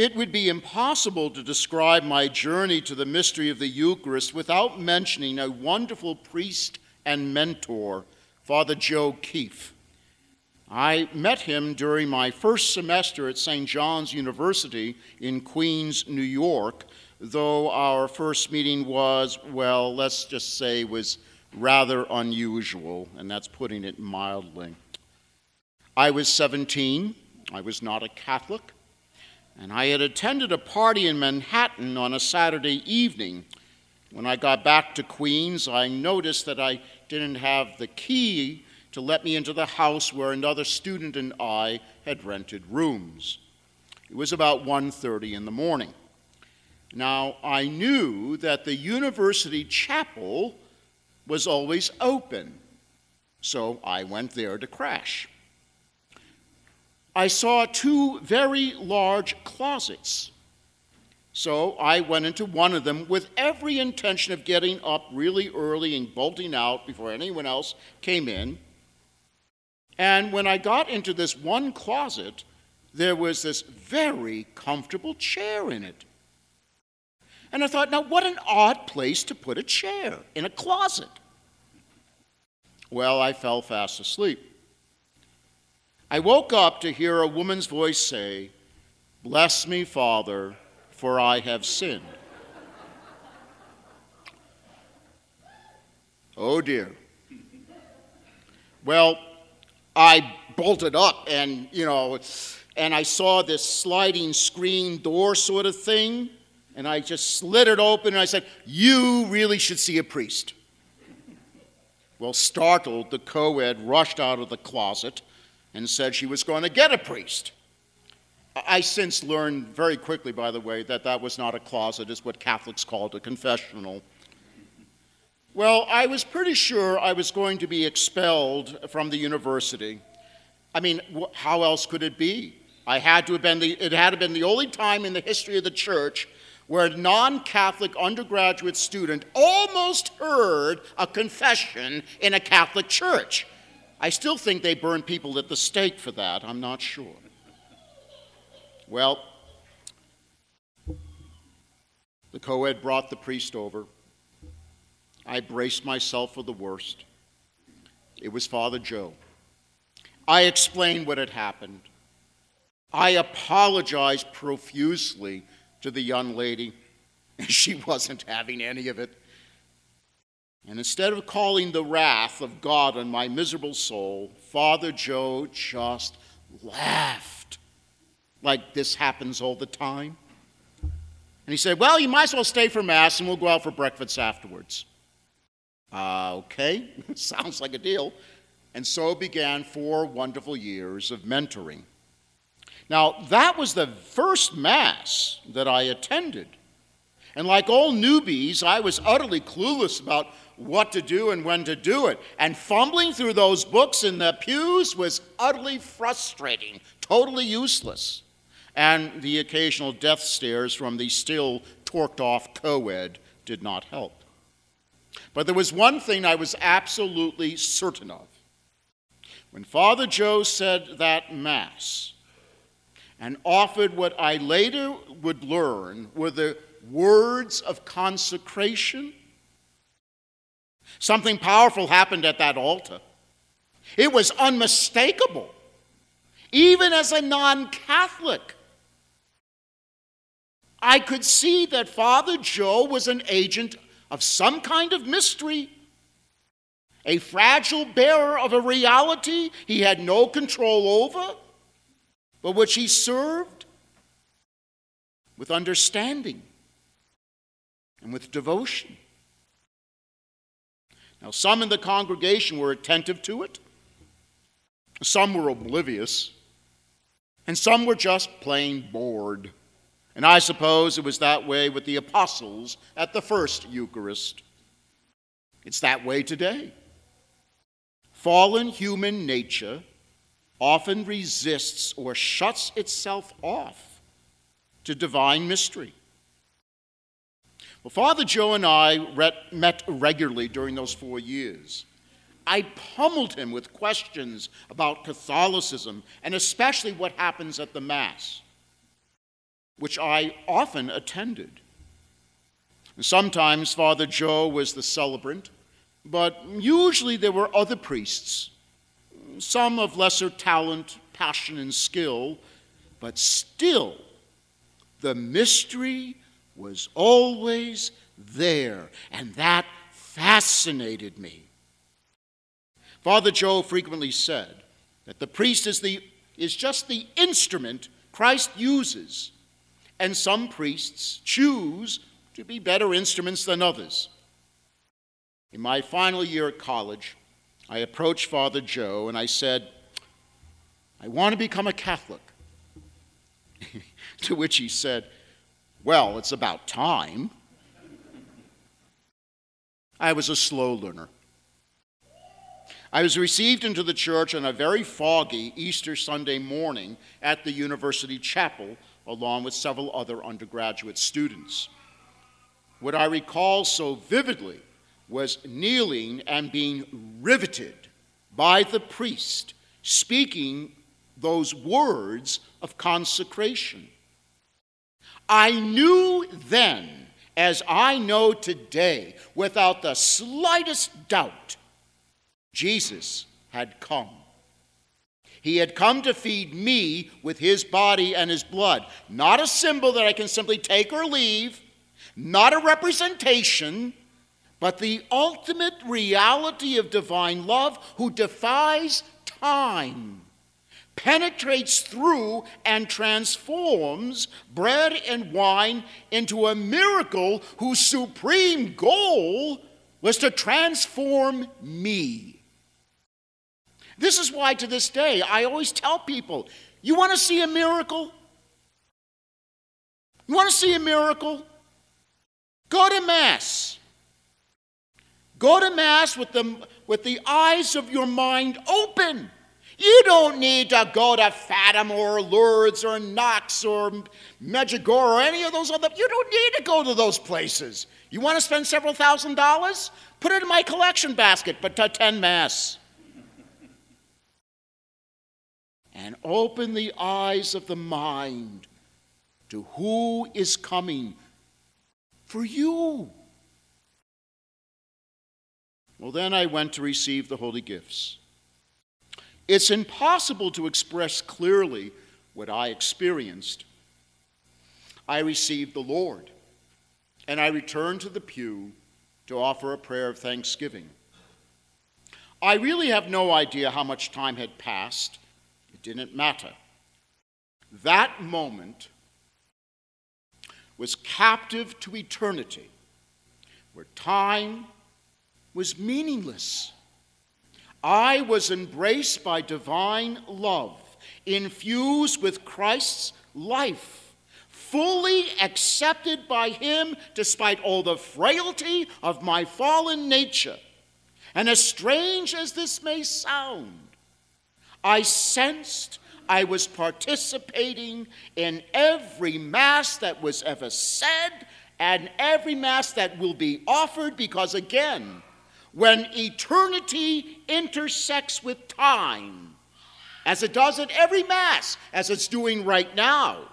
It would be impossible to describe my journey to the mystery of the Eucharist without mentioning a wonderful priest and mentor, Father Joe Keefe. I met him during my first semester at St. John's University in Queens, New York, though our first meeting was, well, let's just say, was rather unusual, and that's putting it mildly. I was 17, I was not a Catholic, and I had attended a party in Manhattan on a Saturday evening. When I got back to Queens, I noticed that I didn't have the key to let me into the house where another student and I had rented rooms. It was about 1:30 in the morning. Now, I knew that the university chapel was always open, so I went there to crash. I saw two very large closets. So I went into one of them with every intention of getting up really early and bolting out before anyone else came in. And when I got into this one closet, there was this very comfortable chair in it. And I thought, now what an odd place to put a chair in a closet. Well, I fell fast asleep. I woke up to hear a woman's voice say, Bless me, Father, for I have sinned. oh dear. Well, I bolted up and, you know, and I saw this sliding screen door sort of thing, and I just slid it open and I said, You really should see a priest. Well, startled, the co ed rushed out of the closet and said she was going to get a priest. I since learned very quickly, by the way, that that was not a closet, it's what Catholics called a confessional. Well, I was pretty sure I was going to be expelled from the university. I mean, how else could it be? I had to have been the, it had been the only time in the history of the church where a non Catholic undergraduate student almost heard a confession in a Catholic church. I still think they burn people at the stake for that, I'm not sure. Well, the co ed brought the priest over. I braced myself for the worst. It was Father Joe. I explained what had happened. I apologized profusely to the young lady. and She wasn't having any of it. And instead of calling the wrath of God on my miserable soul, Father Joe just laughed like this happens all the time. And he said, Well, you might as well stay for Mass and we'll go out for breakfast afterwards. Uh, okay, sounds like a deal. And so began four wonderful years of mentoring. Now, that was the first Mass that I attended. And like all newbies, I was utterly clueless about what to do and when to do it. And fumbling through those books in the pews was utterly frustrating, totally useless. And the occasional death stares from the still torqued off co ed did not help. But there was one thing I was absolutely certain of. When Father Joe said that Mass, and offered what I later would learn were the words of consecration. Something powerful happened at that altar. It was unmistakable, even as a non Catholic. I could see that Father Joe was an agent of some kind of mystery, a fragile bearer of a reality he had no control over but which he served with understanding and with devotion. Now, some in the congregation were attentive to it, some were oblivious, and some were just plain bored. And I suppose it was that way with the apostles at the first Eucharist. It's that way today. Fallen human nature often resists or shuts itself off to divine mystery. Well, Father Joe and I met regularly during those four years. I pummeled him with questions about Catholicism and especially what happens at the Mass. which I often attended. Sometimes Father Joe was the celebrant, but usually there were other priests, some of lesser talent, passion, and skill, but still the mystery was always there, and that fascinated me. Father Joe frequently said that the priest is, the, is just the instrument Christ uses, and some priests choose to be better instruments than others. In my final year at college, I approached Father Joe and I said, I want to become a Catholic. to which he said, Well, it's about time. I was a slow learner. I was received into the church on a very foggy Easter Sunday morning at the University Chapel, along with several other undergraduate students. What I recall so vividly was kneeling and being riveted by the priest speaking those words of consecration. I knew then, as I know today, without the slightest doubt, Jesus had come. He had come to feed me with his body and his blood, not a symbol that I can simply take or leave, not a representation, but the ultimate reality of divine love who defies time penetrates through and transforms bread and wine into a miracle whose supreme goal was to transform me. This is why, to this day, I always tell people you want to see a miracle? You want to see a miracle? Go to Mass. Go to Mass with the, with the eyes of your mind open. You don't need to go to Fatima or Lourdes or Knock or Medjugorje or any of those other. You don't need to go to those places. You want to spend several thousand dollars? Put it in my collection basket, but to attend Mass. and open the eyes of the mind to who is coming for you. Well, then I went to receive the holy gifts. It's impossible to express clearly what I experienced. I received the Lord, and I returned to the pew to offer a prayer of thanksgiving. I really have no idea how much time had passed. It didn't matter. That moment was captive to eternity, where time was meaningless. I was embraced by divine love, infused with Christ's life, fully accepted by Him despite all the frailty of my fallen nature. And as strange as this may sound, I sensed I was participating in every Mass that was ever said and every Mass that will be offered because, again, when eternity intersects with time, as it does at every Mass, as it's doing right now,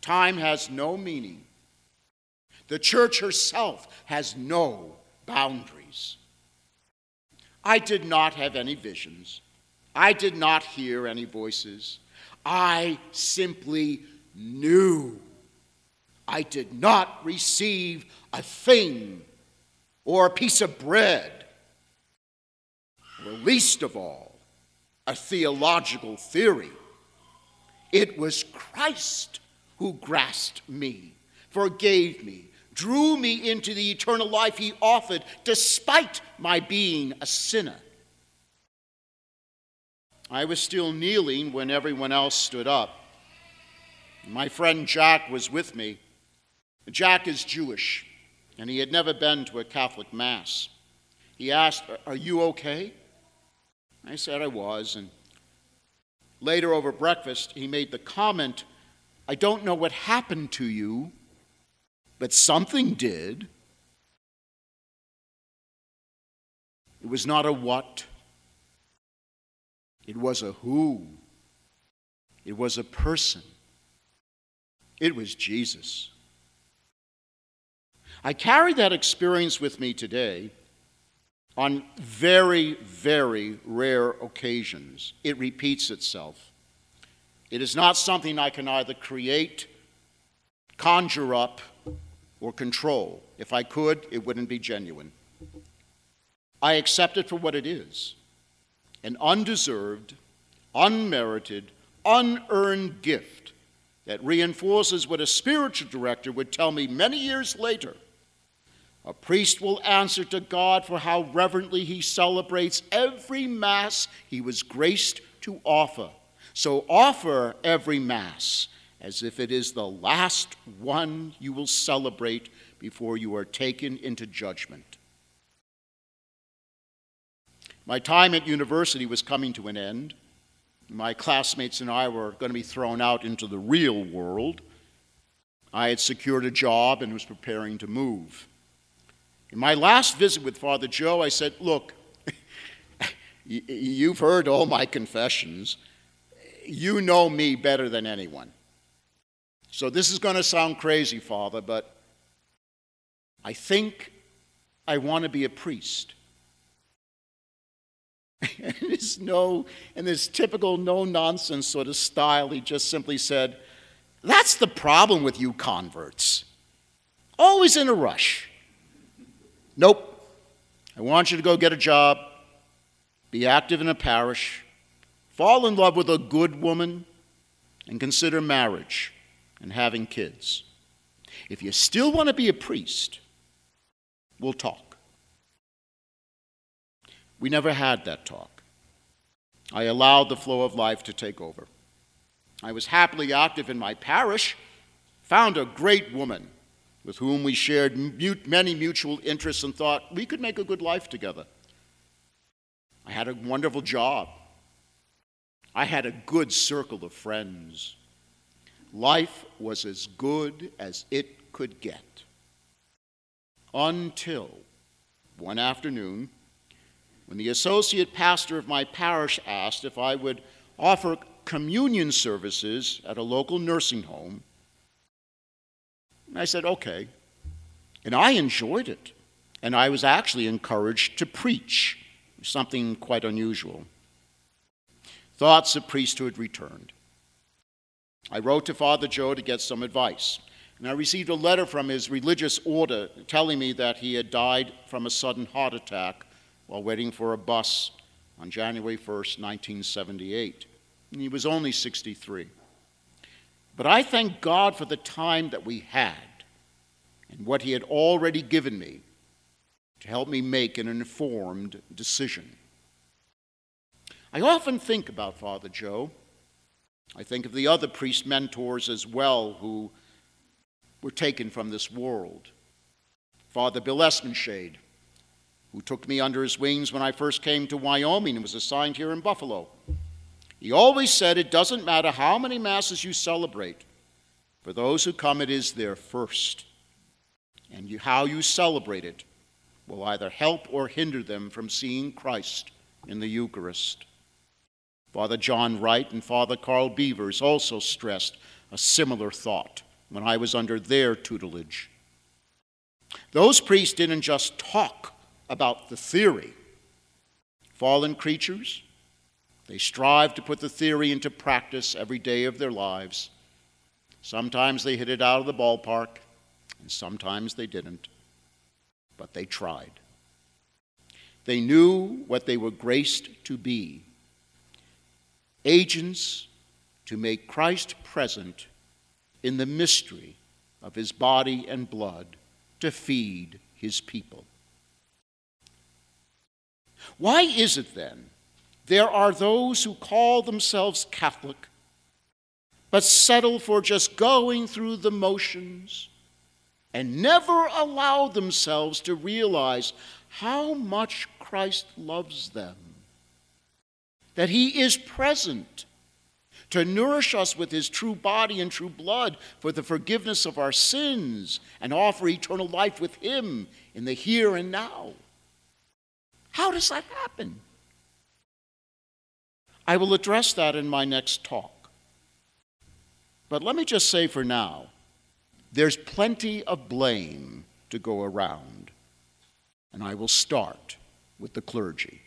time has no meaning. The church herself has no boundaries. I did not have any visions. I did not hear any voices. I simply knew. I did not receive a thing or a piece of bread, or least of all, a theological theory. It was Christ who grasped me, forgave me, drew me into the eternal life he offered despite my being a sinner. I was still kneeling when everyone else stood up. My friend Jack was with me. Jack is Jewish and he had never been to a Catholic Mass. He asked, Are you okay? I said I was, and later over breakfast, he made the comment, I don't know what happened to you, but something did. It was not a what, it was a who, it was a person. It was Jesus. I carry that experience with me today on very, very rare occasions. It repeats itself. It is not something I can either create, conjure up, or control. If I could, it wouldn't be genuine. I accept it for what it is an undeserved, unmerited, unearned gift that reinforces what a spiritual director would tell me many years later. A priest will answer to God for how reverently he celebrates every Mass he was graced to offer. So offer every Mass as if it is the last one you will celebrate before you are taken into judgment. My time at university was coming to an end. My classmates and I were going to be thrown out into the real world. I had secured a job and was preparing to move. In my last visit with Father Joe, I said, Look, you've heard all my confessions. You know me better than anyone. So this is going to sound crazy, Father, but I think I want to be a priest. and this no, in this typical no nonsense sort of style, he just simply said, That's the problem with you converts. Always in a rush. Nope. I want you to go get a job, be active in a parish, fall in love with a good woman, and consider marriage and having kids. If you still want to be a priest, we'll talk. We never had that talk. I allowed the flow of life to take over. I was happily active in my parish, found a great woman with whom we shared many mutual interests and thought we could make a good life together. I had a wonderful job. I had a good circle of friends. Life was as good as it could get. Until one afternoon, when the associate pastor of my parish asked if I would offer communion services at a local nursing home and I said, okay. And I enjoyed it. And I was actually encouraged to preach, something quite unusual. Thoughts of priesthood returned. I wrote to Father Joe to get some advice. And I received a letter from his religious order telling me that he had died from a sudden heart attack while waiting for a bus on January 1st, 1978. And he was only 63. But I thank God for the time that we had and what He had already given me to help me make an informed decision. I often think about Father Joe. I think of the other priest mentors as well who were taken from this world. Father Bill Esmenshade, who took me under his wings when I first came to Wyoming and was assigned here in Buffalo. He always said it doesn't matter how many masses you celebrate, for those who come, it is their first. And you, how you celebrate it will either help or hinder them from seeing Christ in the Eucharist. Father John Wright and Father Carl Beavers also stressed a similar thought when I was under their tutelage. Those priests didn't just talk about the theory. Fallen creatures, they strive to put the theory into practice every day of their lives. Sometimes they hit it out of the ballpark, and sometimes they didn't, but they tried. They knew what they were graced to be agents to make Christ present in the mystery of his body and blood to feed his people. Why is it then there are those who call themselves Catholic, but settle for just going through the motions and never allow themselves to realize how much Christ loves them. That He is present to nourish us with His true body and true blood for the forgiveness of our sins and offer eternal life with Him in the here and now. How does that happen? I will address that in my next talk. But let me just say for now there's plenty of blame to go around. And I will start with the clergy.